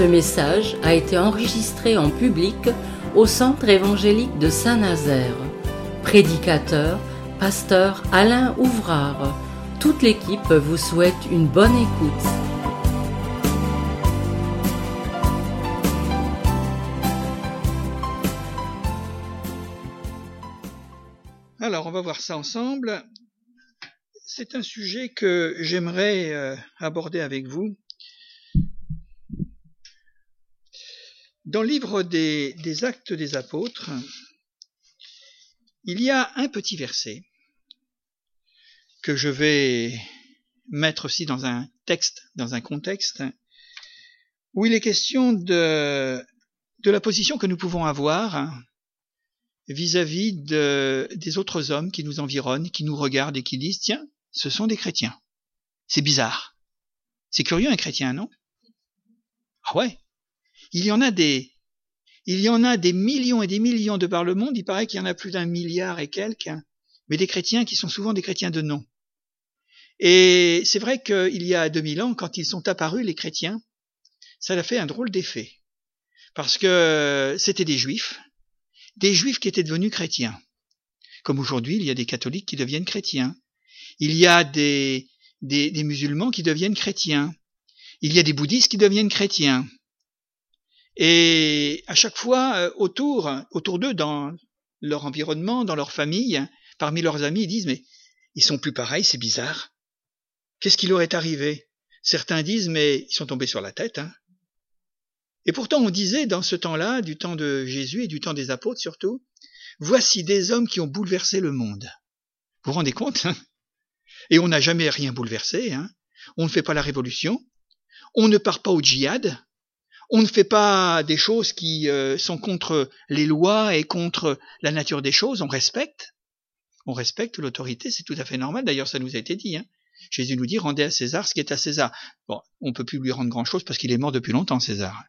Ce message a été enregistré en public au Centre évangélique de Saint-Nazaire. Prédicateur, pasteur Alain Ouvrard. Toute l'équipe vous souhaite une bonne écoute. Alors, on va voir ça ensemble. C'est un sujet que j'aimerais euh, aborder avec vous. Dans le livre des, Actes des Apôtres, il y a un petit verset que je vais mettre aussi dans un texte, dans un contexte, où il est question de, la position que nous pouvons avoir vis-à-vis de, des autres hommes qui nous environnent, qui nous regardent et qui disent, tiens, ce sont des chrétiens. C'est bizarre. C'est curieux un chrétien, non? Ah ouais? Il y en a des, il y en a des millions et des millions de par le monde. Il paraît qu'il y en a plus d'un milliard et quelques, mais des chrétiens qui sont souvent des chrétiens de nom. Et c'est vrai qu'il y a 2000 ans, quand ils sont apparus, les chrétiens, ça a fait un drôle d'effet. Parce que c'était des juifs, des juifs qui étaient devenus chrétiens. Comme aujourd'hui, il y a des catholiques qui deviennent chrétiens. Il y a des, des musulmans qui deviennent chrétiens. Il y a des bouddhistes qui deviennent chrétiens. Et à chaque fois, euh, autour, autour d'eux, dans leur environnement, dans leur famille, parmi leurs amis, ils disent, mais ils sont plus pareils, c'est bizarre. Qu'est-ce qui leur est arrivé? Certains disent, mais ils sont tombés sur la tête. Hein. Et pourtant, on disait dans ce temps-là, du temps de Jésus et du temps des apôtres surtout, voici des hommes qui ont bouleversé le monde. Vous vous rendez compte hein? Et on n'a jamais rien bouleversé. Hein on ne fait pas la révolution. On ne part pas au djihad. On ne fait pas des choses qui euh, sont contre les lois et contre la nature des choses. On respecte. On respecte l'autorité, c'est tout à fait normal. D'ailleurs, ça nous a été dit. Hein. Jésus nous dit rendez à César ce qui est à César. Bon, on peut plus lui rendre grand chose parce qu'il est mort depuis longtemps, César.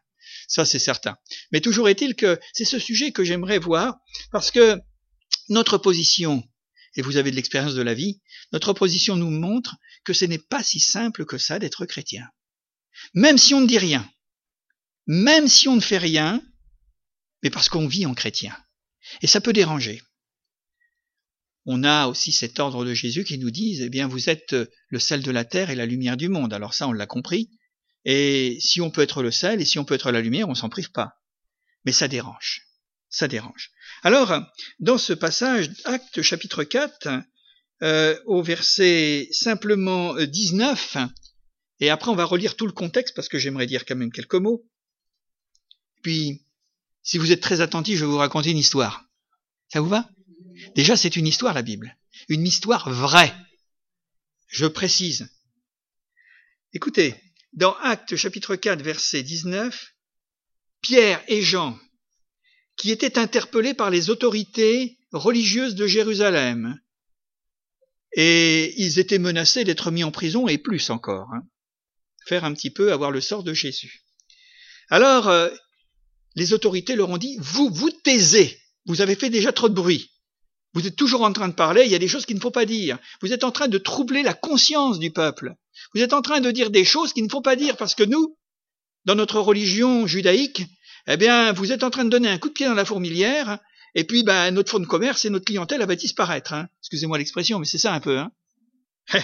Ça, c'est certain. Mais toujours est-il que c'est ce sujet que j'aimerais voir parce que notre position, et vous avez de l'expérience de la vie, notre position nous montre que ce n'est pas si simple que ça d'être chrétien. Même si on ne dit rien, même si on ne fait rien, mais parce qu'on vit en chrétien. Et ça peut déranger. On a aussi cet ordre de Jésus qui nous dit, eh bien, vous êtes le sel de la terre et la lumière du monde. Alors ça, on l'a compris. Et si on peut être le sel et si on peut être la lumière, on s'en prive pas. Mais ça dérange. Ça dérange. Alors, dans ce passage, Acte chapitre 4, euh, au verset simplement 19, et après on va relire tout le contexte parce que j'aimerais dire quand même quelques mots. Puis, si vous êtes très attentif, je vais vous raconter une histoire. Ça vous va? Déjà, c'est une histoire, la Bible. Une histoire vraie. Je précise. Écoutez, dans Actes chapitre 4, verset 19, Pierre et Jean, qui étaient interpellés par les autorités religieuses de Jérusalem, et ils étaient menacés d'être mis en prison et plus encore, hein, faire un petit peu avoir le sort de Jésus. Alors, euh, les autorités leur ont dit, vous vous taisez, vous avez fait déjà trop de bruit. Vous êtes toujours en train de parler, il y a des choses qu'il ne faut pas dire. Vous êtes en train de troubler la conscience du peuple. Vous êtes en train de dire des choses qu'il ne faut pas dire parce que nous, dans notre religion judaïque, eh bien, vous êtes en train de donner un coup de pied dans la fourmilière, et puis ben, notre fonds de commerce et notre clientèle va disparaître. Hein. Excusez-moi l'expression, mais c'est ça un peu. Hein.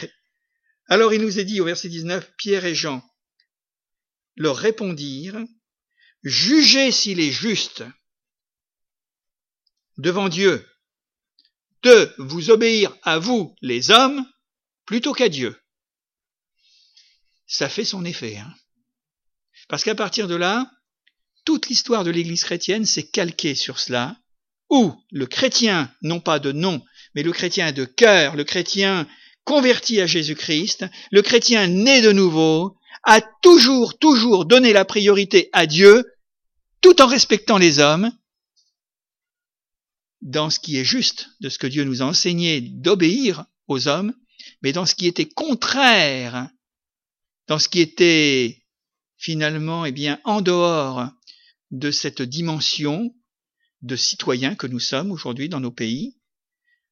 Alors il nous est dit au verset 19, Pierre et Jean leur répondirent, Jugez s'il est juste devant Dieu de vous obéir à vous, les hommes, plutôt qu'à Dieu. Ça fait son effet. Hein. Parce qu'à partir de là, toute l'histoire de l'Église chrétienne s'est calquée sur cela, où le chrétien, non pas de nom, mais le chrétien de cœur, le chrétien converti à Jésus-Christ, le chrétien né de nouveau, a toujours, toujours donné la priorité à Dieu, tout en respectant les hommes, dans ce qui est juste de ce que Dieu nous a enseigné d'obéir aux hommes, mais dans ce qui était contraire, dans ce qui était finalement eh bien en dehors de cette dimension de citoyens que nous sommes aujourd'hui dans nos pays.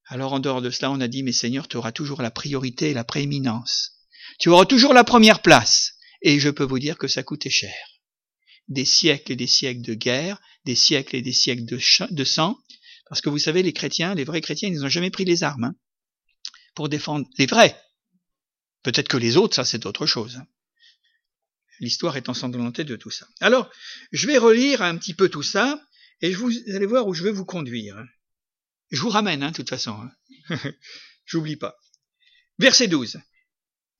Alors en dehors de cela, on a dit, mais Seigneur, tu auras toujours la priorité et la prééminence. Tu auras toujours la première place. Et je peux vous dire que ça coûtait cher. des siècles et des siècles de guerre, des siècles et des siècles de, sang, parce que vous savez, les chrétiens, les vrais chrétiens, ils n'ont jamais pris les armes hein, pour défendre les vrais. Peut-être que les autres, ça c'est autre chose. L'histoire est ensanglantée de tout ça. Alors, je vais relire un petit peu tout ça, et vous allez voir où je veux vous conduire. Je vous ramène, hein, de toute façon. Hein. J'oublie pas. Verset 12.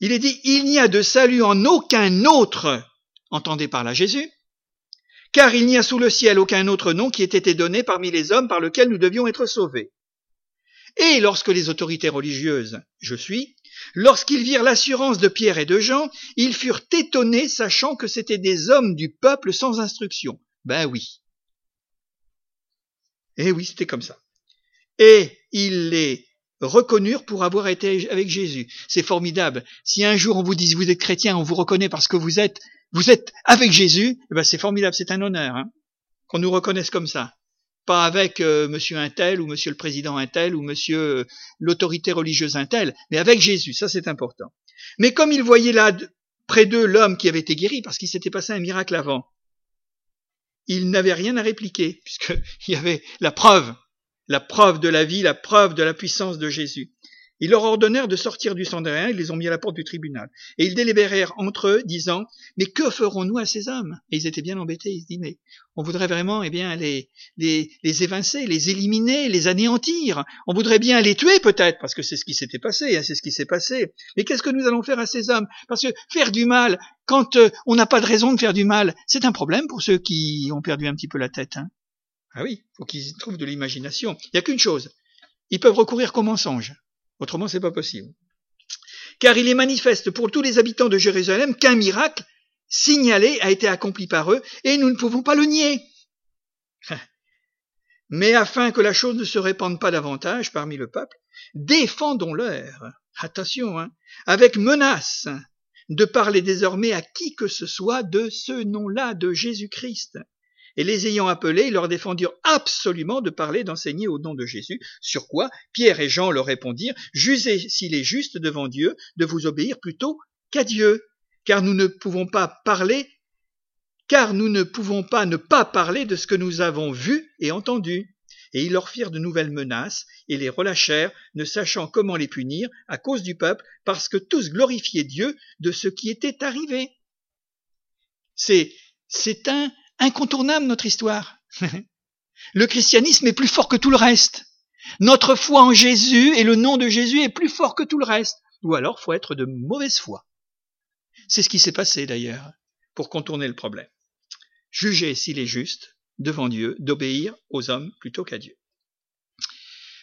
Il est dit, il n'y a de salut en aucun autre, entendez par là Jésus, car il n'y a sous le ciel aucun autre nom qui ait été donné parmi les hommes par lequel nous devions être sauvés. Et lorsque les autorités religieuses, je suis, lorsqu'ils virent l'assurance de Pierre et de Jean, ils furent étonnés sachant que c'étaient des hommes du peuple sans instruction. Ben oui. Eh oui, c'était comme ça. Et ils les reconnurent pour avoir été avec Jésus. C'est formidable. Si un jour on vous dit vous êtes chrétien, on vous reconnaît parce que vous êtes, vous êtes avec Jésus, eh ben c'est formidable, c'est un honneur hein, qu'on nous reconnaisse comme ça. Pas avec euh, Monsieur Intel ou Monsieur le Président Intel ou Monsieur euh, l'autorité religieuse Intel, mais avec Jésus. Ça c'est important. Mais comme ils voyaient là près d'eux l'homme qui avait été guéri, parce qu'il s'était passé un miracle avant, ils n'avaient rien à répliquer, puisqu'il y avait la preuve, la preuve de la vie, la preuve de la puissance de Jésus. Ils leur ordonnèrent de sortir du Sandréen, ils les ont mis à la porte du tribunal. Et ils délibérèrent entre eux, disant, mais que ferons-nous à ces hommes? Et ils étaient bien embêtés, ils se disent, mais on voudrait vraiment eh bien, les évincer, les éliminer, les anéantir. On voudrait bien les tuer peut-être, parce que c'est ce qui s'était passé, hein, c'est ce qui s'est passé. Mais qu'est-ce que nous allons faire à ces hommes? Parce que faire du mal, quand euh, on n'a pas de raison de faire du mal, c'est un problème pour ceux qui ont perdu un petit peu la tête. Hein. Ah oui, faut qu'ils trouvent de l'imagination. Il n'y a qu'une chose, ils peuvent recourir qu'au mensonge. Autrement, c'est pas possible. Car il est manifeste pour tous les habitants de Jérusalem qu'un miracle signalé a été accompli par eux, et nous ne pouvons pas le nier. Mais afin que la chose ne se répande pas davantage parmi le peuple, défendons-leur, attention, hein, avec menace, de parler désormais à qui que ce soit de ce nom-là de Jésus-Christ, et les ayant appelés, ils leur défendirent absolument de parler, d'enseigner au nom de Jésus, sur quoi Pierre et Jean leur répondirent, Jugez s'il est juste devant Dieu de vous obéir plutôt qu'à Dieu, car nous ne pouvons pas parler, car nous ne pouvons pas ne pas parler de ce que nous avons vu et entendu. Et ils leur firent de nouvelles menaces, et les relâchèrent, ne sachant comment les punir, à cause du peuple, parce que tous glorifiaient Dieu de ce qui était arrivé. C'est, c'est un, incontournable notre histoire. le christianisme est plus fort que tout le reste. Notre foi en Jésus et le nom de Jésus est plus fort que tout le reste. Ou alors faut être de mauvaise foi. C'est ce qui s'est passé d'ailleurs pour contourner le problème. Juger s'il est juste devant Dieu, d'obéir aux hommes plutôt qu'à Dieu.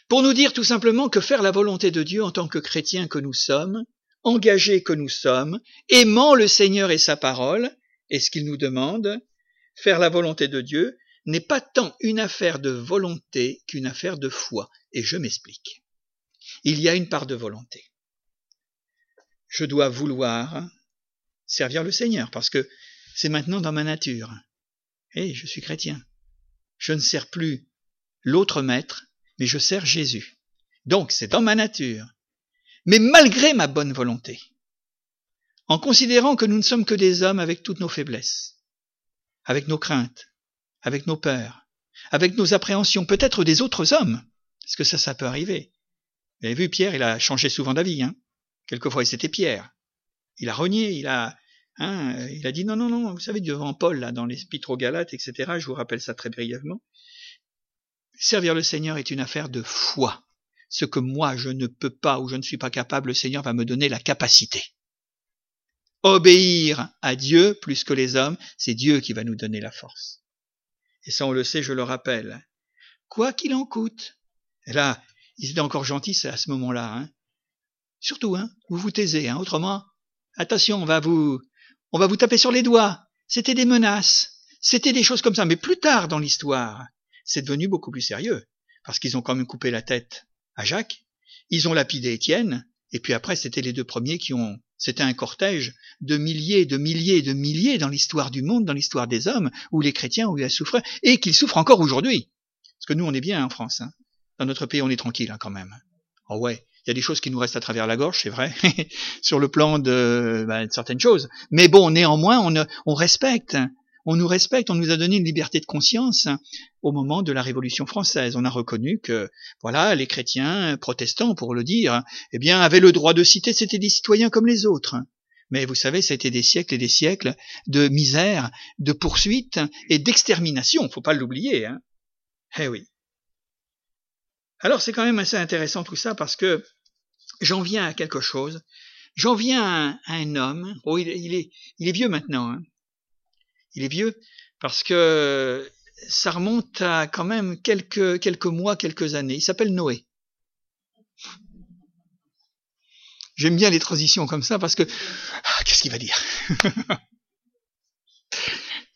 Pour nous dire tout simplement que faire la volonté de Dieu en tant que chrétiens que nous sommes, engagés que nous sommes, aimant le Seigneur et sa parole, et ce qu'il nous demande, Faire la volonté de Dieu n'est pas tant une affaire de volonté qu'une affaire de foi, et je m'explique. Il y a une part de volonté. Je dois vouloir servir le Seigneur, parce que c'est maintenant dans ma nature. Et je suis chrétien. Je ne sers plus l'autre maître, mais je sers Jésus. Donc c'est dans ma nature. Mais malgré ma bonne volonté, en considérant que nous ne sommes que des hommes avec toutes nos faiblesses, avec nos craintes, avec nos peurs, avec nos appréhensions, peut-être des autres hommes, parce que ça, ça peut arriver? Vous avez vu, Pierre, il a changé souvent d'avis. Hein Quelquefois, c'était Pierre. Il a renié, il a, hein, il a dit non, non, non. Vous savez, devant Paul, là, dans l'Esprit aux Galates, etc. Je vous rappelle ça très brièvement. Servir le Seigneur est une affaire de foi. Ce que moi je ne peux pas ou je ne suis pas capable, le Seigneur va me donner la capacité. Obéir à Dieu plus que les hommes, c'est Dieu qui va nous donner la force. Et ça, on le sait, je le rappelle. Quoi qu'il en coûte. Et là, ils étaient encore gentils à ce moment-là. Hein. Surtout, hein, vous vous taisez. Hein. Autrement, attention, on va vous, on va vous taper sur les doigts. C'était des menaces. C'était des choses comme ça. Mais plus tard dans l'histoire, c'est devenu beaucoup plus sérieux. Parce qu'ils ont quand même coupé la tête à Jacques. Ils ont lapidé Étienne. Et puis après, c'était les deux premiers qui ont c'était un cortège de milliers, de milliers, de milliers dans l'histoire du monde, dans l'histoire des hommes, où les chrétiens ont eu à souffrir, et qu'ils souffrent encore aujourd'hui. Parce que nous, on est bien en France. Hein. Dans notre pays, on est tranquille hein, quand même. Oh ouais, il y a des choses qui nous restent à travers la gorge, c'est vrai, sur le plan de, ben, certaines choses. Mais bon, néanmoins, on respecte. On nous respecte, on nous a donné une liberté de conscience au moment de la Révolution française. On a reconnu que, voilà, les chrétiens protestants, pour le dire, eh bien, avaient le droit de citer, c'était des citoyens comme les autres. Mais vous savez, c'était des siècles et des siècles de misère, de poursuite et d'extermination. Faut pas l'oublier, hein. Eh oui. Alors c'est quand même assez intéressant tout ça parce que j'en viens à quelque chose. J'en viens à un, homme. Oh, il, est, il est vieux maintenant. Hein. Il est vieux parce que ça remonte à quand même quelques, mois, quelques années. Il s'appelle Noé. J'aime bien les transitions comme ça parce que ah, qu'est-ce qu'il va dire?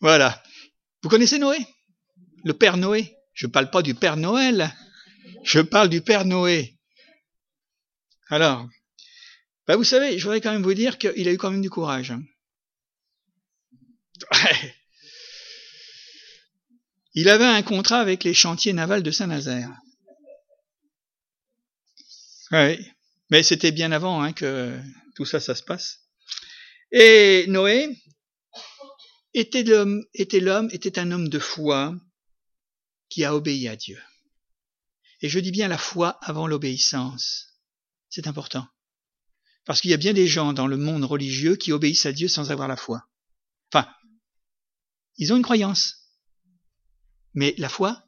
Voilà. Vous connaissez Noé? Le Père Noé? Je ne parle pas du Père Noël. Je parle du Père Noé. Alors, bah vous savez, je voudrais quand même vous dire qu'il a eu quand même du courage. Il avait un contrat avec les chantiers navals de Saint-Nazaire. Oui, mais c'était bien avant hein, que tout ça, ça se passe. Et Noé était l'homme, était un homme de foi qui a obéi à Dieu. Et je dis bien la foi avant l'obéissance. C'est important. Parce qu'il y a bien des gens dans le monde religieux qui obéissent à Dieu sans avoir la foi. Ils ont une croyance. Mais la foi,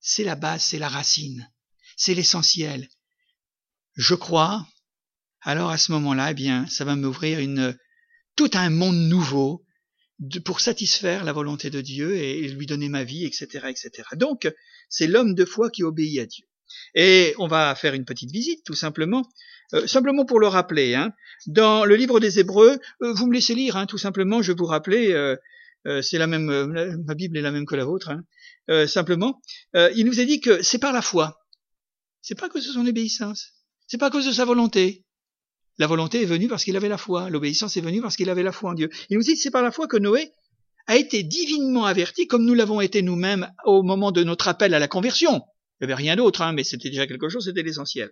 c'est la base, c'est la racine, c'est l'essentiel. Je crois, alors à ce moment-là, eh bien, ça va m'ouvrir une, tout un monde nouveau pour satisfaire la volonté de Dieu et lui donner ma vie, etc., etc. Donc, c'est l'homme de foi qui obéit à Dieu. Et on va faire une petite visite, tout simplement, euh, simplement pour le rappeler. Hein. Dans le livre des Hébreux, euh, vous me laissez lire, hein, tout simplement, je vais vous rappeler, euh, c'est la même, ma Bible est la même que la vôtre, hein. simplement, il nous a dit que c'est par la foi. C'est pas à cause de son obéissance, c'est pas à cause de sa volonté, la volonté est venue parce qu'il avait la foi. L'obéissance est venue parce qu'il avait la foi en Dieu. Il nous dit que c'est par la foi que Noé a été divinement averti, comme nous l'avons été nous-mêmes au moment de notre appel à la conversion. Il n'y avait rien d'autre, hein, mais c'était déjà quelque chose, c'était l'essentiel.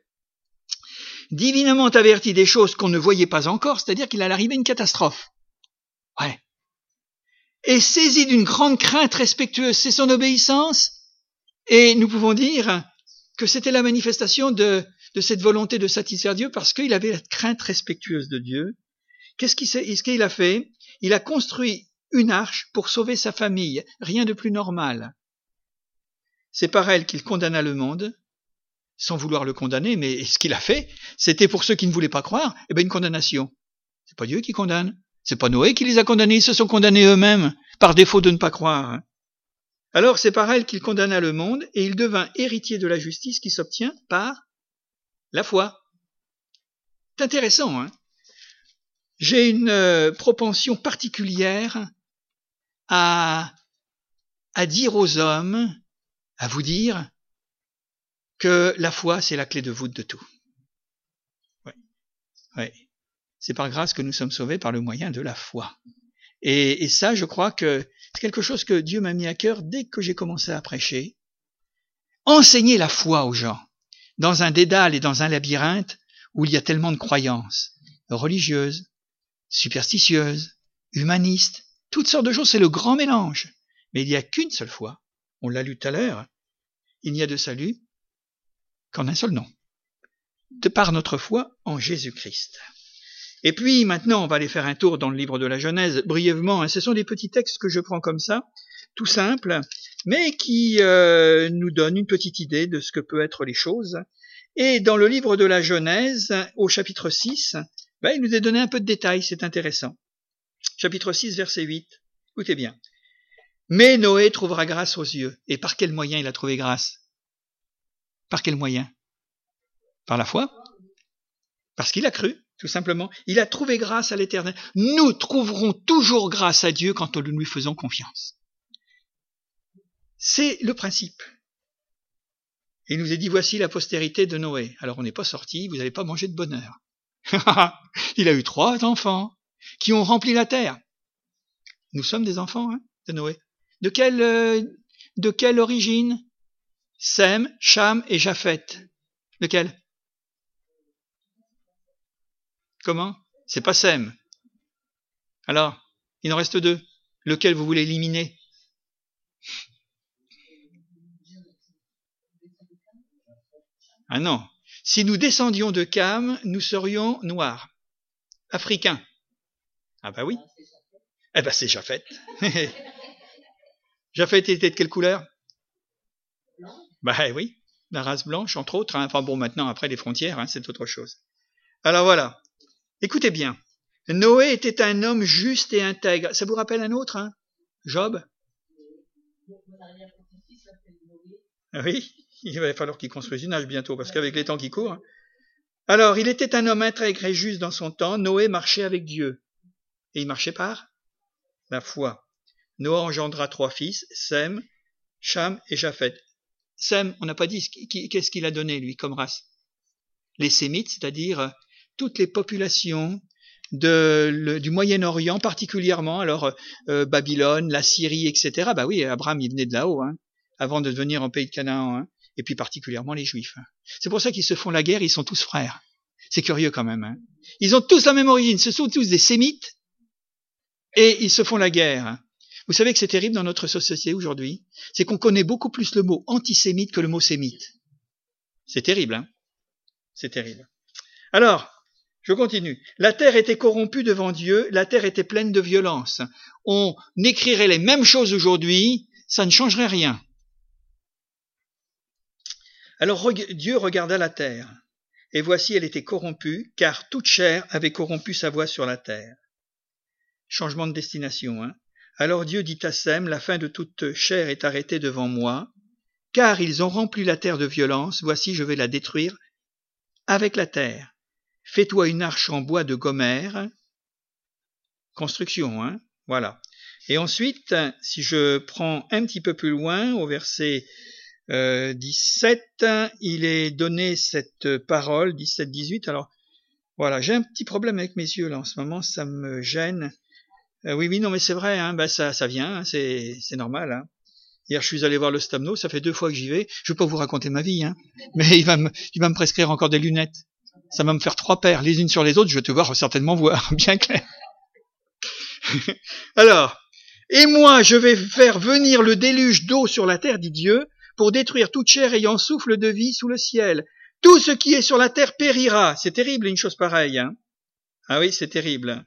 Divinement averti des choses qu'on ne voyait pas encore, c'est-à-dire qu'il allait arriver une catastrophe. Ouais. Et saisi d'une grande crainte respectueuse, c'est son obéissance. Et nous pouvons dire que c'était la manifestation de, de cette volonté de satisfaire Dieu parce qu'il avait la crainte respectueuse de Dieu. Qu'est-ce qu'il a fait? Il a construit une arche pour sauver sa famille, rien de plus normal. C'est par elle qu'il condamna le monde, sans vouloir le condamner, mais ce qu'il a fait, c'était pour ceux qui ne voulaient pas croire, eh bien une condamnation. C'est pas Dieu qui condamne, c'est pas Noé qui les a condamnés, ils se sont condamnés eux-mêmes, par défaut de ne pas croire. Alors c'est par elle qu'il condamna le monde, et il devint héritier de la justice qui s'obtient par la foi. C'est intéressant, hein J'ai une euh, propension particulière à, à dire aux hommes, à vous dire, que la foi, c'est la clé de voûte de tout. Oui. oui. C'est par grâce que nous sommes sauvés par le moyen de la foi. Et, et ça, je crois que c'est quelque chose que Dieu m'a mis à cœur dès que j'ai commencé à prêcher. Enseigner la foi aux gens dans un dédale et dans un labyrinthe où il y a tellement de croyances religieuses, superstitieuses, humanistes, toutes sortes de choses, c'est le grand mélange. Mais il n'y a qu'une seule foi, on l'a lu tout à l'heure, il n'y a de salut qu'en un seul nom, de par notre foi en Jésus-Christ. Et puis maintenant, on va aller faire un tour dans le livre de la Genèse, brièvement. Hein. ce sont des petits textes que je prends comme ça, tout simples, mais qui euh, nous donnent une petite idée de ce que peut être les choses. Et dans le livre de la Genèse, au chapitre 6, ben, il nous est donné un peu de détails, c'est intéressant. Chapitre 6, verset 8. Écoutez bien. Mais Noé trouvera grâce aux yeux. Et par quel moyen il a trouvé grâce? Par quel moyen? Par la foi? Parce qu'il a cru, tout simplement. Il a trouvé grâce à l'Éternel. Nous trouverons toujours grâce à Dieu quand nous lui faisons confiance. C'est le principe. il nous est dit, voici la postérité de Noé. Alors on n'est pas sorti, vous n'allez pas manger de bonheur. il a eu trois enfants qui ont rempli la terre. Nous sommes des enfants hein, de Noé. De quelle, euh, de quelle origine? Sem, Cham et Japheth. Lequel? Comment? C'est pas Sem. Alors, il en reste deux. Lequel vous voulez éliminer? Ah non. Si nous descendions de Cam, nous serions noirs, africains. Ah bah oui. Eh ben c'est Japheth. Japheth était de quelle couleur? Bah oui, la race blanche entre autres. Hein. Enfin bon, maintenant après les frontières, hein, c'est autre chose. Alors voilà. Écoutez bien. Noé était un homme juste et intègre. Ça vous rappelle un autre, hein? Job? Oui, il va falloir qu'il construise une âge bientôt, parce qu'avec les temps qui courent. Hein. Alors, il était un homme intègre et juste dans son temps. Noé marchait avec Dieu. Et il marchait par la foi. Noé engendra trois fils, Sem, Cham et Japheth. Sem, on n'a pas dit qu'est-ce qu'il a donné, lui, comme race? Les Sémites, c'est-à-dire toutes les populations de, du Moyen-Orient particulièrement, alors euh, Babylone, la Syrie, etc. Bah oui, Abraham il venait de là-haut, hein, avant de devenir en pays de Canaan, hein, et puis particulièrement les Juifs. Hein. C'est pour ça qu'ils se font la guerre, ils sont tous frères. C'est curieux quand même. Hein. Ils ont tous la même origine, ce sont tous des Sémites, et ils se font la guerre. Vous savez que c'est terrible dans notre société aujourd'hui, c'est qu'on connaît beaucoup plus le mot antisémite que le mot sémite. C'est terrible, hein C'est terrible. Alors, je continue. La terre était corrompue devant Dieu, la terre était pleine de violence. On écrirait les mêmes choses aujourd'hui, ça ne changerait rien. Alors Dieu regarda la terre, et voici elle était corrompue, car toute chair avait corrompu sa voix sur la terre. Changement de destination. Hein. Alors Dieu dit à Sem, la fin de toute chair est arrêtée devant moi, car ils ont rempli la terre de violence, voici je vais la détruire avec la terre. Fais-toi une arche en bois de gomère. Construction, hein Voilà. Et ensuite, si je prends un petit peu plus loin, au verset euh, 17, il est donné cette parole, 17-18. Alors, voilà, j'ai un petit problème avec mes yeux là en ce moment, ça me gêne. Euh, oui, oui, non, mais c'est vrai, hein, bah, ça, ça vient, hein, c'est, normal. Hein. Hier, je suis allé voir le stamno, ça fait deux fois que j'y vais. Je vais pas vous raconter ma vie, hein, mais il va me, il va me prescrire encore des lunettes ça va me faire trois paires les unes sur les autres, je vais te voir certainement voir, bien clair. Alors, et moi je vais faire venir le déluge d'eau sur la terre, dit Dieu, pour détruire toute chair ayant souffle de vie sous le ciel. Tout ce qui est sur la terre périra. C'est terrible une chose pareille. Hein ah oui, c'est terrible.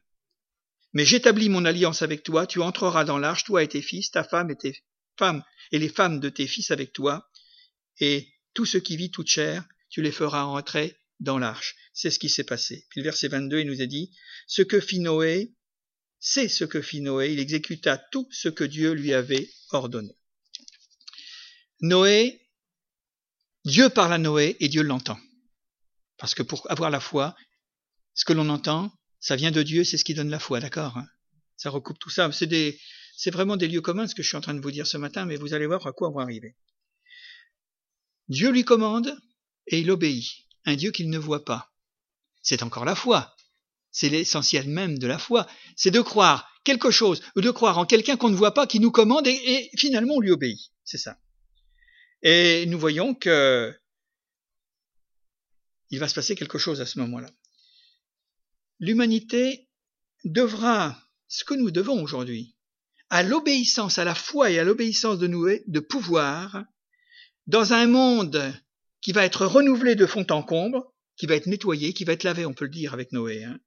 Mais j'établis mon alliance avec toi, tu entreras dans l'arche, toi et tes fils, ta femme et tes femmes, et les femmes de tes fils avec toi, et tout ce qui vit toute chair, tu les feras entrer dans l'arche. C'est ce qui s'est passé. Puis le verset 22, il nous a dit, ce que fit Noé, c'est ce que fit Noé, il exécuta tout ce que Dieu lui avait ordonné. Noé, Dieu parle à Noé et Dieu l'entend. Parce que pour avoir la foi, ce que l'on entend, ça vient de Dieu, c'est ce qui donne la foi, d'accord hein? Ça recoupe tout ça. C'est vraiment des lieux communs ce que je suis en train de vous dire ce matin, mais vous allez voir à quoi on va arriver. Dieu lui commande et il obéit un Dieu qu'il ne voit pas. C'est encore la foi. C'est l'essentiel même de la foi. C'est de croire quelque chose, ou de croire en quelqu'un qu'on ne voit pas, qui nous commande, et, finalement on lui obéit. C'est ça. Et nous voyons que il va se passer quelque chose à ce moment-là. L'humanité devra, ce que nous devons aujourd'hui, à l'obéissance, à la foi et à l'obéissance de nous, de pouvoir, dans un monde qui va être renouvelé de fond en comble, qui va être nettoyé, qui va être lavé, on peut le dire avec Noé, hein,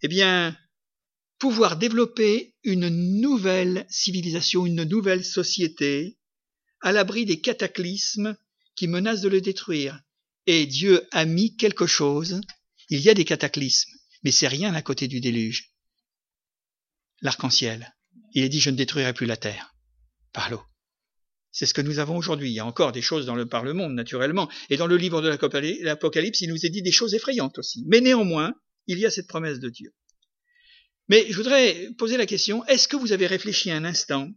eh bien, pouvoir développer une nouvelle civilisation, une nouvelle société, à l'abri des cataclysmes qui menacent de le détruire. Et Dieu a mis quelque chose, il y a des cataclysmes, mais c'est rien à côté du déluge. L'arc-en-ciel. Il est dit, je ne détruirai plus la terre par l'eau. C'est ce que nous avons aujourd'hui. Il y a encore des choses dans le Parlement, naturellement. Et dans le livre de l'Apocalypse, il nous est dit des choses effrayantes aussi. Mais néanmoins, il y a cette promesse de Dieu. Mais je voudrais poser la question, est-ce que vous avez réfléchi un instant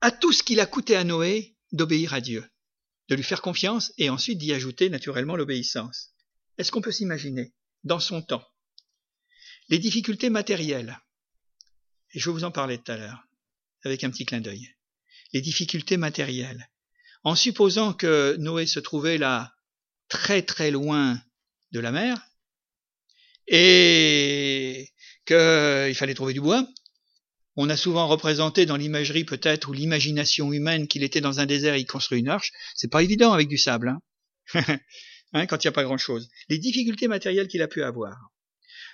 à tout ce qu'il a coûté à Noé d'obéir à Dieu, de lui faire confiance et ensuite d'y ajouter naturellement l'obéissance? Est-ce qu'on peut s'imaginer, dans son temps, les difficultés matérielles? Et je vais vous en parler tout à l'heure, avec un petit clin d'œil les difficultés matérielles. En supposant que Noé se trouvait là très très loin de la mer et qu'il fallait trouver du bois, On a souvent représenté dans l'imagerie peut-être ou l'imagination humaine qu'il était dans un désert et il construit une arche. C'est pas évident avec du sable, hein, hein quand il n'y a pas grand-chose. Les difficultés matérielles qu'il a pu avoir.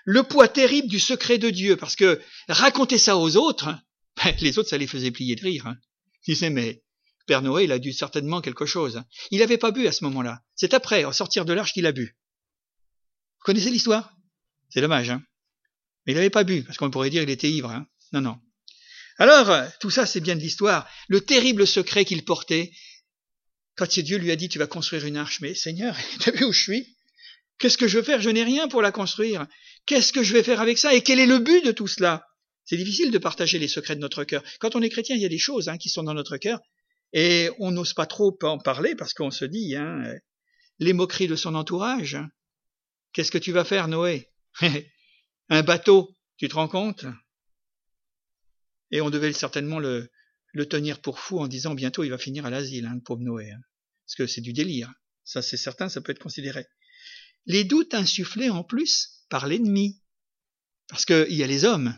Le poids terrible du secret de Dieu, parce que raconter ça aux autres, les autres, ça les faisait plier de rire. Hein. Ils disaient, mais Père Noé, il a dû certainement quelque chose. Il n'avait pas bu à ce moment-là. C'est après, en sortir de l'arche, qu'il a bu. Vous connaissez l'histoire? C'est dommage, hein Mais il n'avait pas bu, parce qu'on pourrait dire qu'il était ivre. Hein non, non. Alors, tout ça, c'est bien de l'histoire. Le terrible secret qu'il portait, quand Dieu lui a dit, tu vas construire une arche, mais Seigneur, tu vu où je suis? Qu'est-ce que je veux faire? Je n'ai rien pour la construire. Qu'est-ce que je vais faire avec ça? Et quel est le but de tout cela? C'est difficile de partager les secrets de notre cœur. Quand on est chrétien, il y a des choses hein, qui sont dans notre cœur et on n'ose pas trop en parler parce qu'on se dit, hein, les moqueries de son entourage. Qu'est-ce que tu vas faire, Noé? Un bateau, tu te rends compte? Et on devait certainement le, tenir pour fou en disant bientôt il va finir à l'asile, hein, le pauvre Noé. Hein. Parce que c'est du délire. Ça, c'est certain, ça peut être considéré. Les doutes insufflés en plus par l'ennemi. Parce qu'il y a les hommes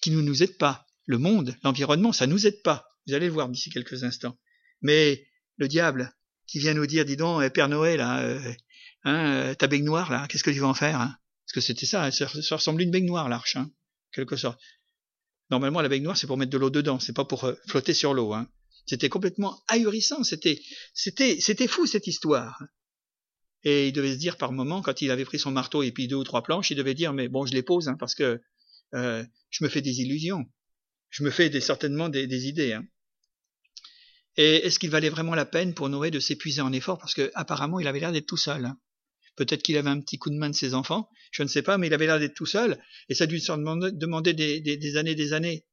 qui ne nous aident pas. Le monde, l'environnement, ça nous aide pas. Vous allez le voir d'ici quelques instants. Mais le diable qui vient nous dire, dis donc, eh, Père Noël, euh, hein, euh, ta baignoire, là, qu'est-ce que tu vas en faire hein? Parce que c'était ça, ça, ressemblait à une baignoire, l'arche, hein, quelque sorte. Normalement, la baignoire, c'est pour mettre de l'eau dedans, c'est pas pour euh, flotter sur l'eau. Hein. C'était complètement ahurissant, c'était, c'était, c'était fou cette histoire. Et il devait se dire par moment, quand il avait pris son marteau et puis deux ou trois planches, il devait dire mais bon, je les pose hein, parce que euh, je me fais des illusions, je me fais des, certainement des, des idées. Hein. Et est-ce qu'il valait vraiment la peine pour Noé de s'épuiser en effort? Parce que apparemment il avait l'air d'être tout seul. Hein. Peut-être qu'il avait un petit coup de main de ses enfants, je ne sais pas, mais il avait l'air d'être tout seul et ça a dû se demander, des, des, des, années, des années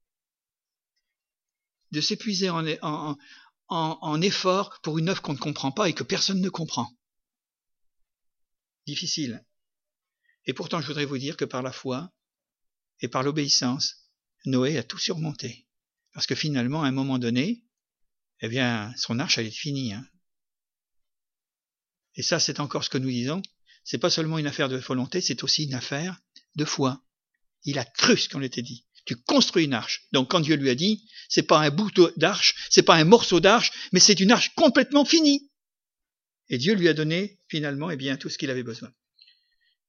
de s'épuiser en, en, en, en effort pour une œuvre qu'on ne comprend pas et que personne ne comprend difficile. Et pourtant, je voudrais vous dire que par la foi et par l'obéissance, Noé a tout surmonté. Parce que finalement, à un moment donné, eh bien, son arche, elle est finie. Hein. Et ça, c'est encore ce que nous disons. C'est pas seulement une affaire de volonté, c'est aussi une affaire de foi. Il a cru ce qu'on était dit. Tu construis une arche. Donc quand Dieu lui a dit, c'est pas un bout d'arche, c'est pas un morceau d'arche, mais c'est une arche complètement finie. Et Dieu lui a donné finalement eh bien, tout ce qu'il avait besoin.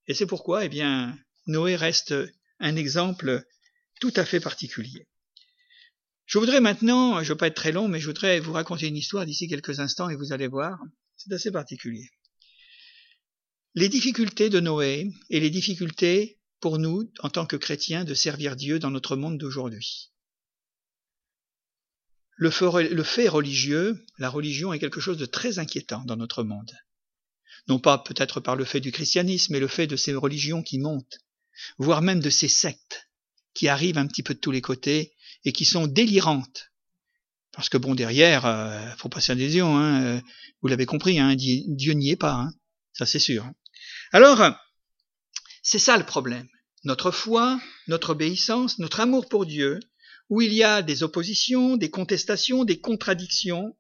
Et c'est pourquoi eh bien, Noé reste un exemple tout à fait particulier. Je voudrais maintenant, je ne veux pas être très long, mais je voudrais vous raconter une histoire d'ici quelques instants et vous allez voir, c'est assez particulier. Les difficultés de Noé et les difficultés pour nous, en tant que chrétiens, de servir Dieu dans notre monde d'aujourd'hui. Le fait religieux, la religion est quelque chose de très inquiétant dans notre monde. Non pas peut-être par le fait du christianisme, mais le fait de ces religions qui montent, voire même de ces sectes qui arrivent un petit peu de tous les côtés et qui sont délirantes. Parce que bon, derrière, euh, faut passer adhésion, hein, euh, vous l'avez compris, hein, Dieu n'y est pas, hein, ça c'est sûr. Alors, c'est ça le problème. Notre foi, notre obéissance, notre amour pour Dieu où il y a des oppositions, des contestations, des contradictions,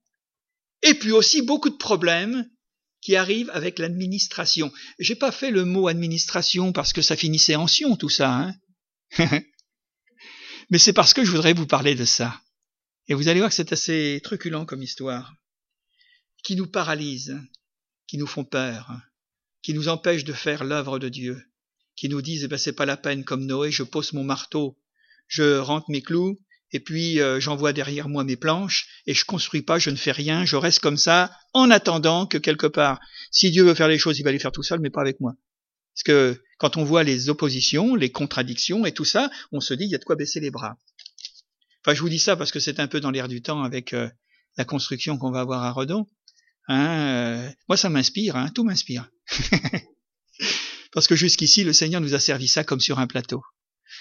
et puis aussi beaucoup de problèmes qui arrivent avec l'administration. J'ai pas fait le mot administration parce que ça finissait en sion tout ça, hein Mais c'est parce que je voudrais vous parler de ça. Et vous allez voir que c'est assez truculent comme histoire, qui nous paralyse, qui nous font peur, qui nous empêche de faire l'œuvre de Dieu, qui nous disent eh ben c'est pas la peine comme Noé, je pose mon marteau je rentre mes clous, et puis euh, j'envoie derrière moi mes planches, et je construis pas, je ne fais rien, je reste comme ça, en attendant que quelque part, si Dieu veut faire les choses, il va les faire tout seul, mais pas avec moi. Parce que quand on voit les oppositions, les contradictions et tout ça, on se dit, il y a de quoi baisser les bras. Enfin, je vous dis ça parce que c'est un peu dans l'air du temps avec euh, la construction qu'on va avoir à Redon. Hein, euh, moi, ça m'inspire, hein, tout m'inspire. parce que jusqu'ici, le Seigneur nous a servi ça comme sur un plateau.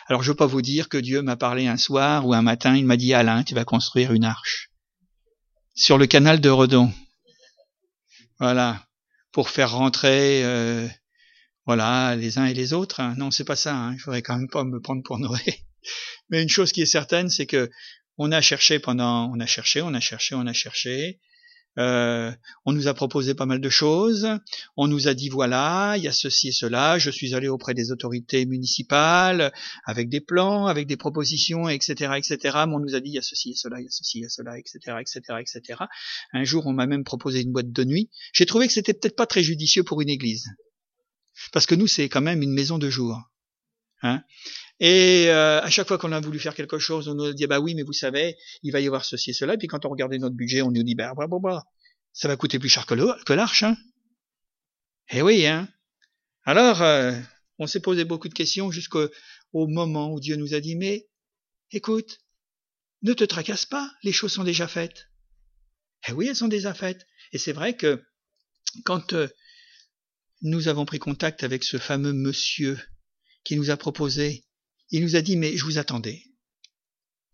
Alors je veux pas vous dire que Dieu m'a parlé un soir ou un matin, il m'a dit Alain, tu vas construire une arche sur le canal de Redon. Voilà, pour faire rentrer euh, voilà les uns et les autres. Hein. Non, c'est pas ça. Hein. Il faudrait quand même pas me prendre pour Noé. Mais une chose qui est certaine, c'est que on a cherché pendant, on a cherché, on a cherché, on a cherché. Euh, on nous a proposé pas mal de choses. On nous a dit voilà, il y a ceci et cela. Je suis allé auprès des autorités municipales avec des plans, avec des propositions, etc., etc. Mais on nous a dit il y a ceci et cela, il y a ceci et cela, etc., etc., etc. Un jour, on m'a même proposé une boîte de nuit. J'ai trouvé que c'était peut-être pas très judicieux pour une église, parce que nous, c'est quand même une maison de jour. Hein et euh, à chaque fois qu'on a voulu faire quelque chose, on nous a dit bah oui, mais vous savez, il va y avoir ceci et cela. Et puis quand on regardait notre budget, on nous dit bah bah bah, bah ça va coûter plus cher que l'arche. Hein eh oui, hein. Alors, euh, on s'est posé beaucoup de questions jusqu'au moment où Dieu nous a dit mais écoute, ne te tracasse pas, les choses sont déjà faites. Eh oui, elles sont déjà faites. Et c'est vrai que quand euh, nous avons pris contact avec ce fameux monsieur qui nous a proposé il nous a dit, mais je vous attendais.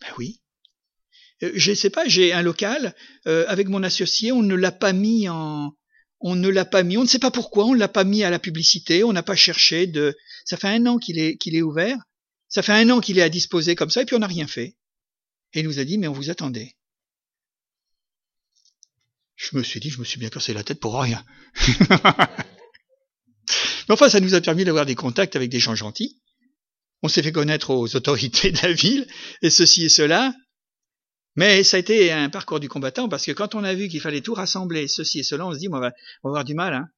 Ben oui. Euh, je sais pas, j'ai un local, euh, avec mon associé, on ne l'a pas mis en, on ne l'a pas mis, on ne sait pas pourquoi, on ne l'a pas mis à la publicité, on n'a pas cherché de, ça fait un an qu'il est, qu'il est ouvert, ça fait un an qu'il est à disposer comme ça, et puis on n'a rien fait. Et il nous a dit, mais on vous attendait. Je me suis dit, je me suis bien cassé la tête pour rien. mais enfin, ça nous a permis d'avoir des contacts avec des gens gentils on s'est fait connaître aux autorités de la ville, et ceci et cela. Mais ça a été un parcours du combattant, parce que quand on a vu qu'il fallait tout rassembler, ceci et cela, on se dit, on va, avoir du mal. Hein.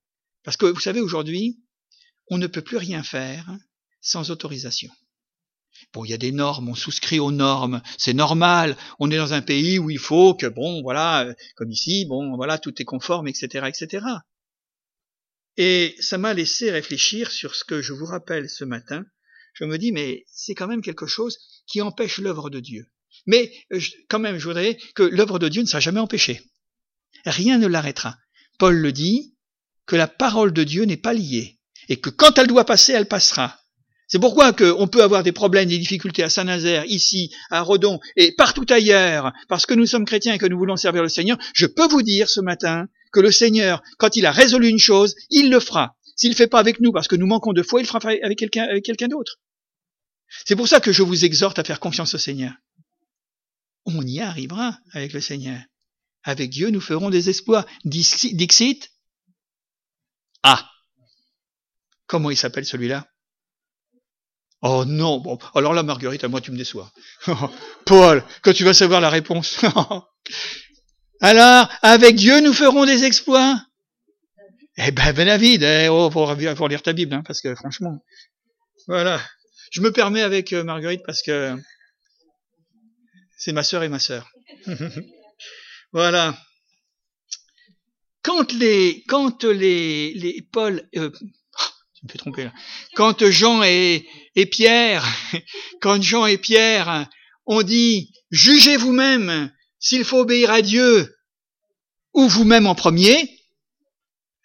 Parce que vous savez, aujourd'hui, on ne peut plus rien faire sans autorisation. Bon, il y a des normes, on souscrit aux normes, c'est normal. On est dans un pays où il faut que, bon, voilà, comme ici, bon, voilà, tout est conforme, etc., etc. Et ça m'a laissé réfléchir sur ce que je vous rappelle ce matin, je me dis, mais c'est quand même quelque chose qui empêche l'œuvre de Dieu. Mais euh, quand même, je voudrais que l'œuvre de Dieu ne sera jamais empêchée. Rien ne l'arrêtera. Paul le dit, que la parole de Dieu n'est pas liée, et que quand elle doit passer, elle passera. C'est pourquoi on peut avoir des problèmes, des difficultés à Saint-Nazaire, ici, à Redon, et partout ailleurs, parce que nous sommes chrétiens et que nous voulons servir le Seigneur. Je peux vous dire ce matin que le Seigneur, quand il a résolu une chose, il le fera. S'il ne fait pas avec nous parce que nous manquons de foi, il fera avec avec quelqu'un d'autre. C'est pour ça que je vous exhorte à faire confiance au Seigneur. On y arrivera avec le Seigneur. Avec Dieu, nous ferons des exploits. Dixit? Ah Comment il s'appelle celui-là? Oh non, bon, alors là, Marguerite, à moi, tu me déçois. Paul, quand tu vas savoir la réponse. alors, avec Dieu, nous ferons des exploits Eh ben, Ben David, eh, oh, pour, lire ta Bible, hein, parce que franchement, voilà. Je me permets avec euh, Marguerite parce que c'est ma sœur et ma sœur. voilà. Quand les, quand les, les Paul, euh, me fais tromper là. Quand Jean et, et Pierre, quand Jean et Pierre ont dit, jugez vous-même s'il faut obéir à Dieu ou vous-même en premier,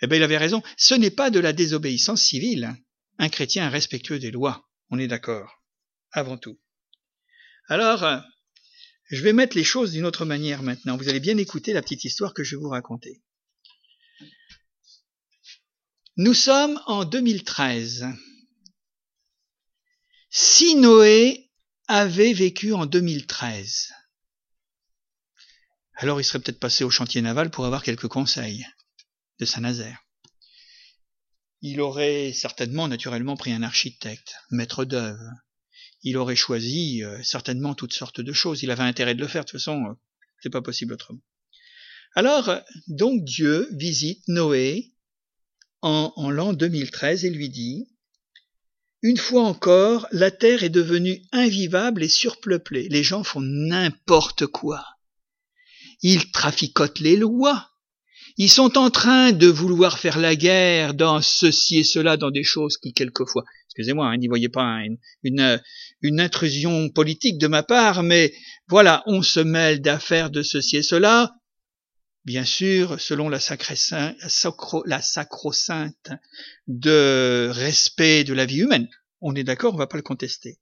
eh bien, il avait raison. Ce n'est pas de la désobéissance civile. Un chrétien respectueux des lois. On est d'accord, avant tout. Alors, je vais mettre les choses d'une autre manière maintenant. Vous allez bien écouter la petite histoire que je vais vous raconter. Nous sommes en 2013. Si Noé avait vécu en 2013, alors il serait peut-être passé au chantier naval pour avoir quelques conseils de Saint-Nazaire il aurait certainement naturellement pris un architecte, maître d'œuvre. Il aurait choisi euh, certainement toutes sortes de choses. Il avait intérêt de le faire. De toute façon, euh, c'est pas possible autrement. Alors, donc Dieu visite Noé en, en l'an 2013 et lui dit, une fois encore, la terre est devenue invivable et surpeuplée. Les gens font n'importe quoi. Ils traficotent les lois. Ils sont en train de vouloir faire la guerre dans ceci et cela, dans des choses qui quelquefois, excusez-moi, hein, n'y voyez pas une, une, intrusion politique de ma part, mais voilà, on se mêle d'affaires de ceci et cela, bien sûr, selon la, la sacro-sainte de respect de la vie humaine. On est d'accord, on ne va pas le contester.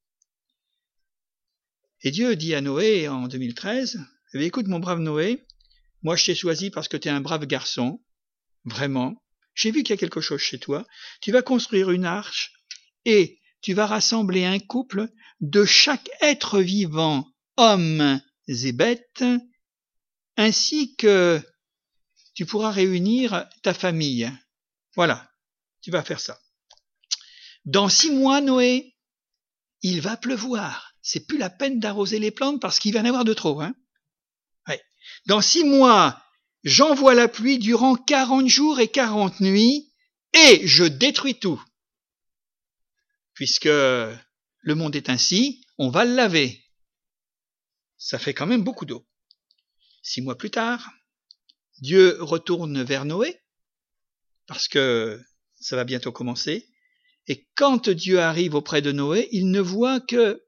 Et Dieu dit à Noé en 2013, eh écoute mon brave Noé, moi, je t'ai choisi parce que tu es un brave garçon, vraiment. J'ai vu qu'il y a quelque chose chez toi. Tu vas construire une arche et tu vas rassembler un couple de chaque être vivant, hommes et bêtes, ainsi que tu pourras réunir ta famille. Voilà, tu vas faire ça. Dans six mois, Noé, il va pleuvoir. C'est plus la peine d'arroser les plantes parce qu'il va en avoir de trop. Hein. Dans six mois, j'envoie la pluie durant quarante jours et quarante nuits et je détruis tout. Puisque le monde est ainsi, on va le laver. Ça fait quand même beaucoup d'eau. Six mois plus tard, Dieu retourne vers Noé, parce que ça va bientôt commencer, et quand Dieu arrive auprès de Noé, il ne voit que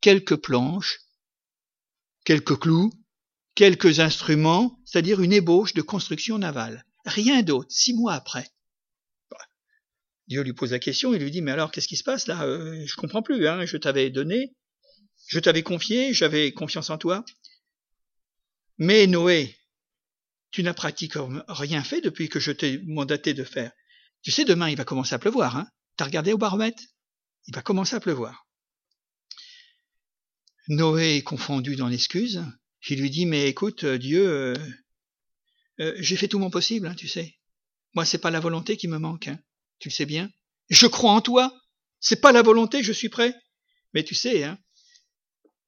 quelques planches, quelques clous, quelques instruments, c'est-à-dire une ébauche de construction navale. Rien d'autre, six mois après. Dieu lui pose la question, il lui dit, mais alors qu'est-ce qui se passe là euh, Je comprends plus, hein, je t'avais donné, je t'avais confié, j'avais confiance en toi. Mais Noé, tu n'as pratiquement rien fait depuis que je t'ai mandaté de faire. Tu sais, demain il va commencer à pleuvoir, hein T'as regardé au baromètre? Il va commencer à pleuvoir. Noé est confondu dans l'excuse. Il lui dit, mais écoute, Dieu, euh, euh, j'ai fait tout mon possible, hein, tu sais. Moi, c'est pas la volonté qui me manque. Hein. Tu le sais bien. Je crois en toi. C'est pas la volonté, je suis prêt. Mais tu sais, hein,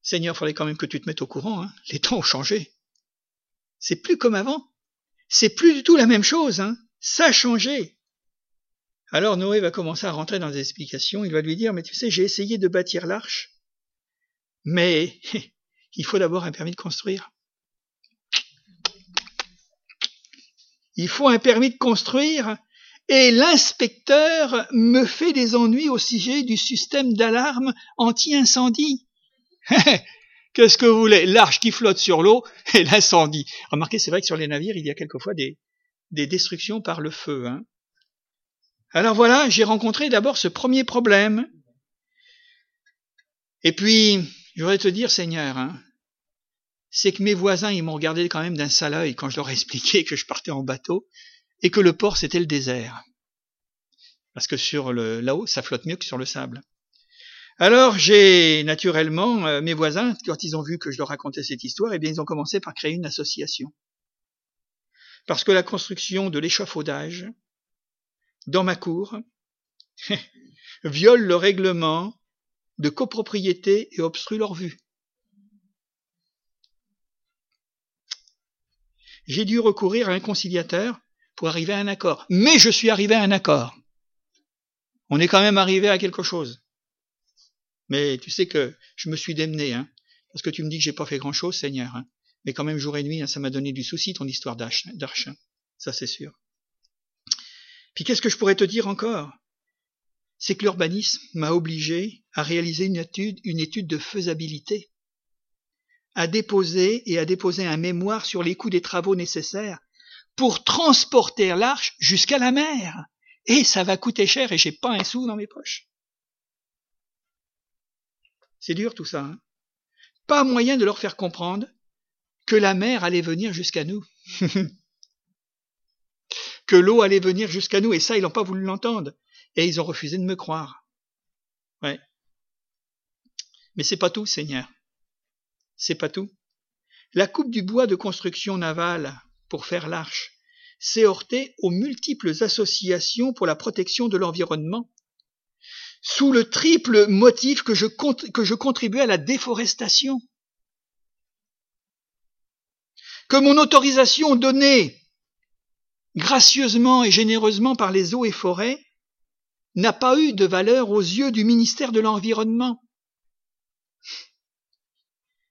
Seigneur, fallait quand même que tu te mettes au courant. Hein. Les temps ont changé. C'est plus comme avant. C'est plus du tout la même chose. Hein. Ça a changé. Alors Noé va commencer à rentrer dans des explications. Il va lui dire, mais tu sais, j'ai essayé de bâtir l'arche, mais il faut d'abord un permis de construire. Il faut un permis de construire et l'inspecteur me fait des ennuis au sujet du système d'alarme anti-incendie. Qu'est-ce que vous voulez? L'arche qui flotte sur l'eau et l'incendie. Remarquez, c'est vrai que sur les navires, il y a quelquefois des, des destructions par le feu. Hein. Alors voilà, j'ai rencontré d'abord ce premier problème. Et puis, je voudrais te dire, Seigneur, hein, c'est que mes voisins, ils m'ont regardé quand même d'un sale œil quand je leur ai expliqué que je partais en bateau et que le port c'était le désert. Parce que sur le là-haut, ça flotte mieux que sur le sable. Alors j'ai naturellement euh, mes voisins, quand ils ont vu que je leur racontais cette histoire, eh bien ils ont commencé par créer une association. Parce que la construction de l'échafaudage dans ma cour viole le règlement de copropriété et obstrue leur vue. J'ai dû recourir à un conciliateur pour arriver à un accord. Mais je suis arrivé à un accord. On est quand même arrivé à quelque chose. Mais tu sais que je me suis démené, hein, parce que tu me dis que j'ai pas fait grand chose, Seigneur. Hein. Mais quand même, jour et nuit, hein, ça m'a donné du souci, ton histoire d'arche. Hein. Ça, c'est sûr. Puis qu'est-ce que je pourrais te dire encore? C'est que l'urbanisme m'a obligé à réaliser une étude, de faisabilité, à déposer et à déposer un mémoire sur les coûts des travaux nécessaires pour transporter l'arche jusqu'à la mer. Et ça va coûter cher et j'ai pas un sou dans mes poches. C'est dur tout ça. Hein pas moyen de leur faire comprendre que la mer allait venir jusqu'à nous. que l'eau allait venir jusqu'à nous. Et ça, ils n'ont pas voulu l'entendre. Et ils ont refusé de me croire. Ouais. Mais c'est pas tout, Seigneur. C'est pas tout. La coupe du bois de construction navale pour faire l'arche, s'est heurté aux multiples associations pour la protection de l'environnement, sous le triple motif que je, que je contribuais à la déforestation. Que mon autorisation donnée gracieusement et généreusement par les eaux et forêts n'a pas eu de valeur aux yeux du ministère de l'Environnement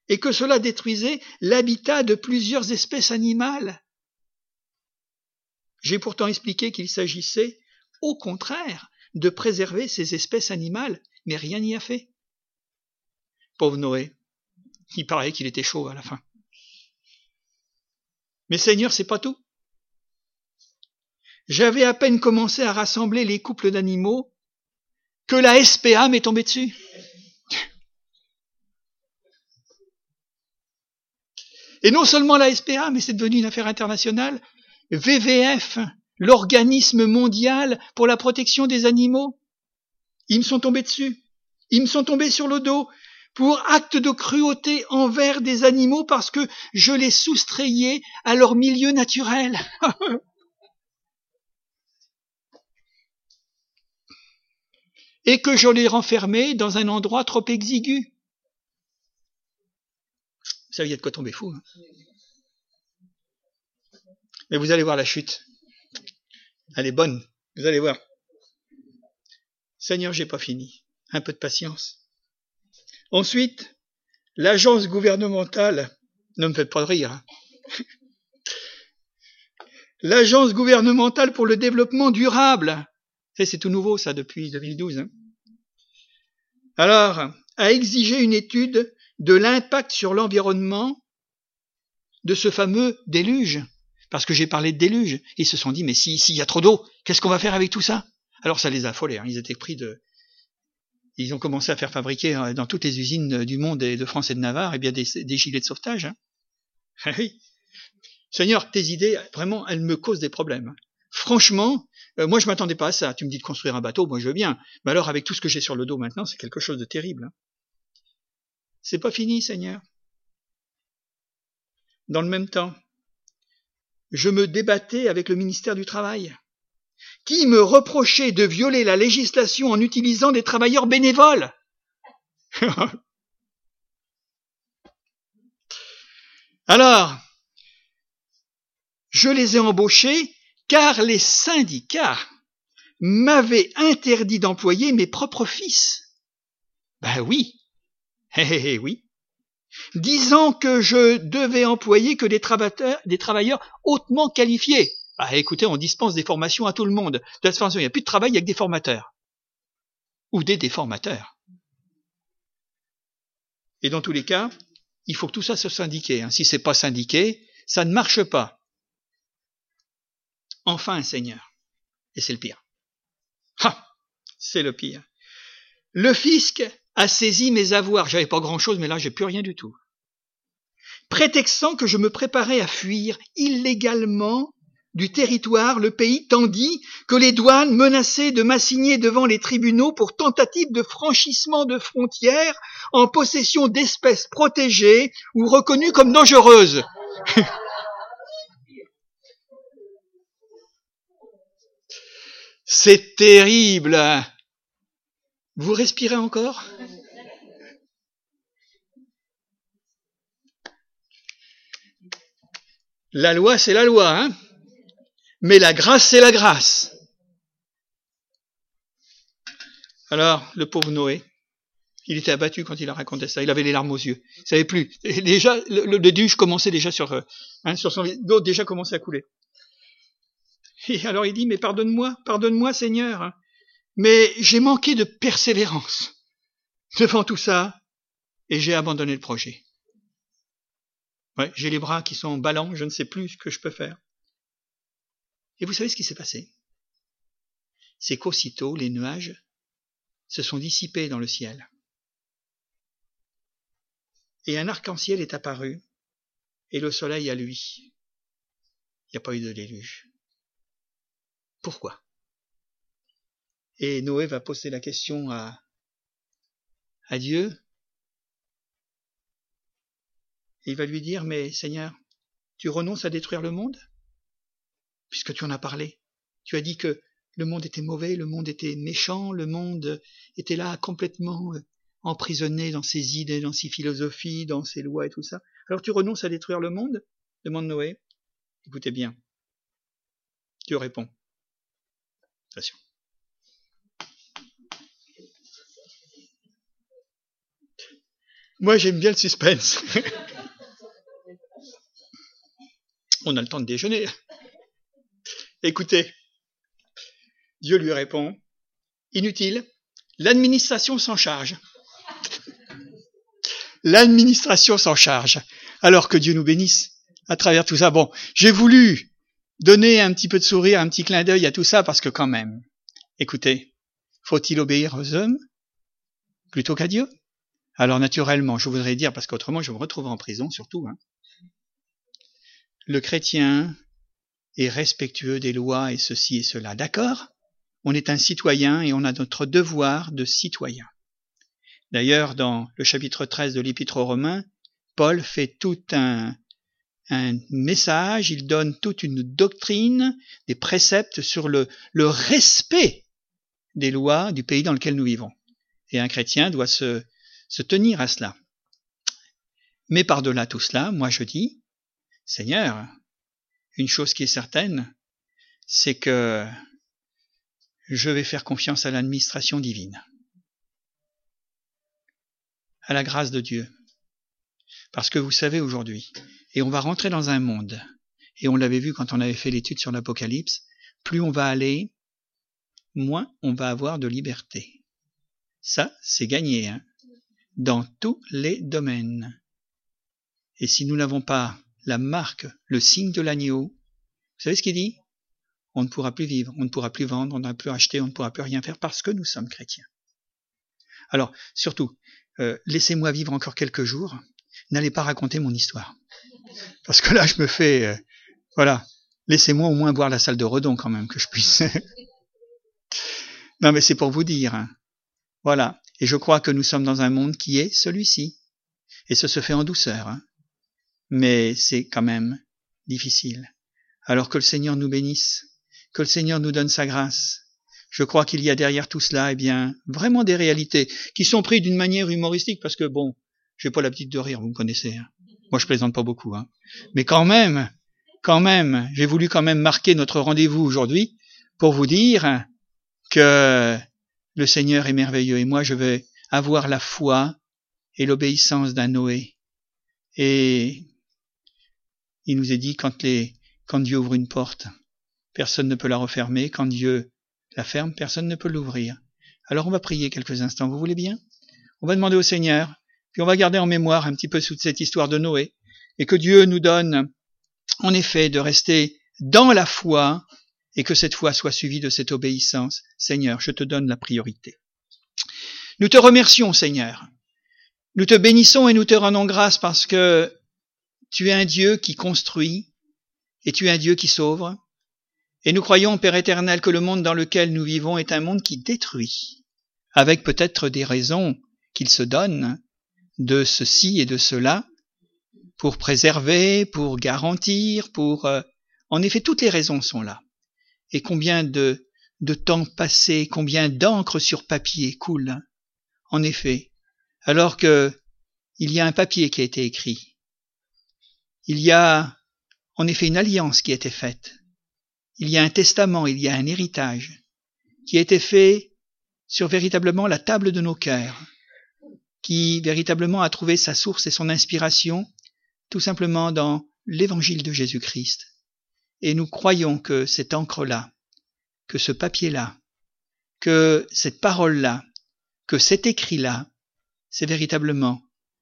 et que cela détruisait l'habitat de plusieurs espèces animales j'ai pourtant expliqué qu'il s'agissait, au contraire, de préserver ces espèces animales, mais rien n'y a fait. Pauvre Noé, il paraît qu'il était chaud à la fin. Mais Seigneur, c'est pas tout. J'avais à peine commencé à rassembler les couples d'animaux que la SPA m'est tombée dessus. Et non seulement la SPA, mais c'est devenu une affaire internationale. VVF, l'organisme mondial pour la protection des animaux. Ils me sont tombés dessus. Ils me sont tombés sur le dos pour acte de cruauté envers des animaux parce que je les soustrayais à leur milieu naturel. et que je les renfermais dans un endroit trop exigu. Vous savez, il y a de quoi tomber fou. Hein? Mais vous allez voir la chute. Elle est bonne. Vous allez voir. Seigneur, j'ai pas fini. Un peu de patience. Ensuite, l'agence gouvernementale, ne me faites pas rire, hein. l'agence gouvernementale pour le développement durable, c'est tout nouveau ça depuis 2012, hein. Alors, a exigé une étude de l'impact sur l'environnement de ce fameux déluge. Parce que j'ai parlé de déluge. Ils se sont dit, mais s'il y a trop d'eau, qu'est-ce qu'on va faire avec tout ça? Alors ça les a affolés. Hein. Ils étaient pris de, ils ont commencé à faire fabriquer euh, dans toutes les usines du monde et de France et de Navarre, et eh bien des, gilets de sauvetage. Hein. Ah. Seigneur, tes idées, vraiment, elles me causent des problèmes. Franchement, euh, moi je m'attendais pas à ça. Tu me dis de construire un bateau, moi je veux bien. Mais alors avec tout ce que j'ai sur le dos maintenant, c'est quelque chose de terrible. Hein. C'est pas fini, Seigneur. Dans le même temps, je me débattais avec le ministère du Travail qui me reprochait de violer la législation en utilisant des travailleurs bénévoles. Alors, je les ai embauchés car les syndicats m'avaient interdit d'employer mes propres fils. Ben oui, eh, eh, eh oui, disant que je devais employer que des travailleurs, hautement qualifiés. Ah, écoutez, on dispense des formations à tout le monde. De toute façon, il n'y a plus de travail avec des formateurs. Ou des déformateurs. Et dans tous les cas, il faut que tout ça soit syndiqué. Hein. Si c'est pas syndiqué, ça ne marche pas. Enfin, Seigneur. Et c'est le pire. Ah, c'est le pire. Le fisc a saisi mes avoirs. J'avais pas grand chose, mais là, j'ai plus rien du tout. Prétextant que je me préparais à fuir illégalement du territoire le pays tandis que les douanes menaçaient de m'assigner devant les tribunaux pour tentative de franchissement de frontières en possession d'espèces protégées ou reconnues comme dangereuses. C'est terrible. Vous respirez encore? La loi, c'est la loi, hein mais la grâce, c'est la grâce. Alors, le pauvre Noé, il était abattu quand il a raconté ça. Il avait les larmes aux yeux. Il savait plus. Déjà, le, le, commençait déjà sur, euh, hein, sur son l'eau déjà commençait à couler. Et alors il dit, mais pardonne-moi, pardonne-moi Seigneur, mais j'ai manqué de persévérance devant tout ça et j'ai abandonné le projet. J'ai les bras qui sont ballants, je ne sais plus ce que je peux faire. Et vous savez ce qui s'est passé? C'est qu'aussitôt les nuages se sont dissipés dans le ciel. Et un arc-en-ciel est apparu, et le soleil à lui. Il n'y a pas eu de déluge. Pourquoi? Et Noé va poser la question à, Dieu. Il va lui dire, mais Seigneur, tu renonces à détruire le monde? Puisque tu en as parlé. Tu as dit que le monde était mauvais, le monde était méchant, le monde était là complètement euh, emprisonné dans ses idées, dans ses philosophies, dans ses lois et tout ça. Alors tu renonces à détruire le monde? demande Noé. Écoutez bien. Dieu répond. Moi j'aime bien le suspense. On a le temps de déjeuner. Écoutez, Dieu lui répond, inutile, l'administration s'en charge. L'administration s'en charge. Alors que Dieu nous bénisse à travers tout ça. Bon, j'ai voulu donner un petit peu de sourire, un petit clin d'œil à tout ça parce que quand même, écoutez, faut-il obéir aux hommes plutôt qu'à Dieu? Alors naturellement, je voudrais dire, parce qu'autrement je me retrouverai en prison surtout, hein, le chrétien et respectueux des lois et ceci et cela. D'accord? On est un citoyen et on a notre devoir de citoyen. D'ailleurs, dans le chapitre 13 de l'Épître aux Romains, Paul fait tout un, un message, il donne toute une doctrine, des préceptes sur le, respect des lois du pays dans lequel nous vivons. Et un chrétien doit se, se tenir à cela. Mais par-delà tout cela, moi je dis, Seigneur, une chose qui est certaine, c'est que je vais faire confiance à l'administration divine, à la grâce de Dieu. Parce que vous savez aujourd'hui, et on va rentrer dans un monde, et on l'avait vu quand on avait fait l'étude sur l'Apocalypse, plus on va aller, moins on va avoir de liberté. Ça, c'est gagné, hein, dans tous les domaines. Et si nous n'avons pas la marque, le signe de l'agneau, vous savez ce qu'il dit? On ne pourra plus vivre, on ne pourra plus vendre, on ne pourra plus acheter, on ne pourra plus rien faire parce que nous sommes chrétiens. Alors, surtout, euh, laissez-moi vivre encore quelques jours, n'allez pas raconter mon histoire. Parce que là, je me fais... Euh, voilà, laissez-moi au moins voir la salle de Redon quand même, que je puisse... non, mais c'est pour vous dire. Hein. Voilà, et je crois que nous sommes dans un monde qui est celui-ci. Et ce se fait en douceur. Hein mais c'est quand même difficile. Alors que le Seigneur nous bénisse, que le Seigneur nous donne sa grâce. Je crois qu'il y a derrière tout cela, eh bien, vraiment des réalités qui sont prises d'une manière humoristique parce que bon, j'ai pas l'habitude de rire, vous me connaissez. Hein. Moi, je plaisante pas beaucoup, hein. Mais quand même, quand même, j'ai voulu quand même marquer notre rendez-vous aujourd'hui pour vous dire que le Seigneur est merveilleux et moi, je vais avoir la foi et l'obéissance d'un Noé. Et il nous est dit quand Dieu ouvre une porte, personne ne peut la refermer. Quand Dieu la ferme, personne ne peut l'ouvrir. Alors on va prier quelques instants, vous voulez bien? On va demander au Seigneur, puis on va garder en mémoire un petit peu toute cette histoire de Noé, et que Dieu nous donne, en effet, de rester dans la foi, et que cette foi soit suivie de cette obéissance. Seigneur, je te donne la priorité. Nous te remercions, Seigneur. Nous te bénissons et nous te rendons grâce parce que tu es un Dieu qui construit et tu es un Dieu qui sauve. Et nous croyons, Père éternel, que le monde dans lequel nous vivons est un monde qui détruit, avec peut-être des raisons qu'il se donne de ceci et de cela, pour préserver, pour garantir, pour... Euh, en effet, toutes les raisons sont là. Et combien de, de temps passé, combien d'encre sur papier coule. En effet, alors que il y a un papier qui a été écrit, il y a en effet une alliance qui a été faite. Il y a un testament, il y a un héritage qui a été fait sur véritablement la table de nos cœurs, qui véritablement a trouvé sa source et son inspiration tout simplement dans l'évangile de Jésus-Christ. Et nous croyons que cette encre-là, que ce papier-là, que cette parole-là, que cet écrit-là, c'est véritablement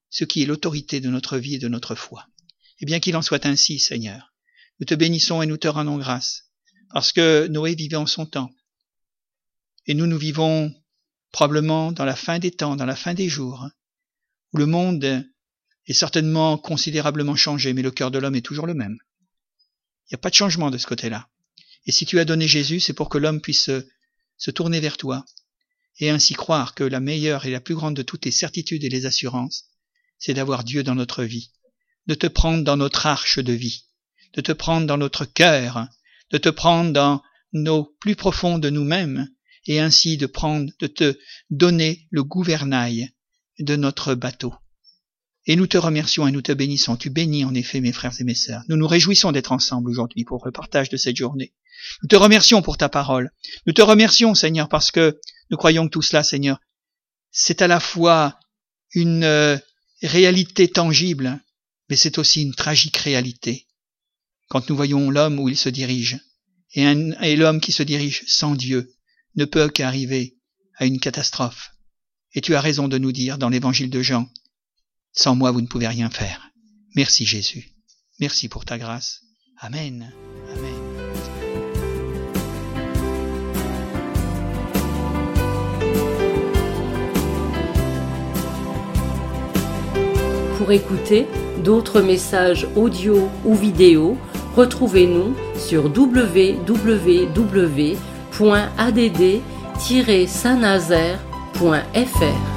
ce qui est l'autorité de notre vie et de notre foi. Et bien qu'il en soit ainsi, Seigneur. Nous te bénissons et nous te rendons grâce, parce que Noé vivait en son temps. Et nous, nous vivons probablement dans la fin des temps, dans la fin des jours, où le monde est certainement considérablement changé, mais le cœur de l'homme est toujours le même. Il n'y a pas de changement de ce côté-là. Et si tu as donné Jésus, c'est pour que l'homme puisse se tourner vers toi et ainsi croire que la meilleure et la plus grande de toutes les certitudes et les assurances, c'est d'avoir Dieu dans notre vie de te prendre dans notre arche de vie, de te prendre dans notre cœur, de te prendre dans nos plus profonds de nous-mêmes, et ainsi de prendre, de te donner le gouvernail de notre bateau. Et nous te remercions et nous te bénissons. Tu bénis en effet mes frères et mes sœurs. Nous nous réjouissons d'être ensemble aujourd'hui pour le partage de cette journée. Nous te remercions pour ta parole. Nous te remercions, Seigneur, parce que nous croyons que tout cela, Seigneur, c'est à la fois une euh, réalité tangible, mais c'est aussi une tragique réalité. Quand nous voyons l'homme où il se dirige, et, et l'homme qui se dirige sans Dieu ne peut qu'arriver à une catastrophe. Et tu as raison de nous dire dans l'évangile de Jean, sans moi vous ne pouvez rien faire. Merci Jésus. Merci pour ta grâce. Amen. Amen. Pour écouter d'autres messages audio ou vidéo, retrouvez-nous sur www.add-saint-nazaire.fr.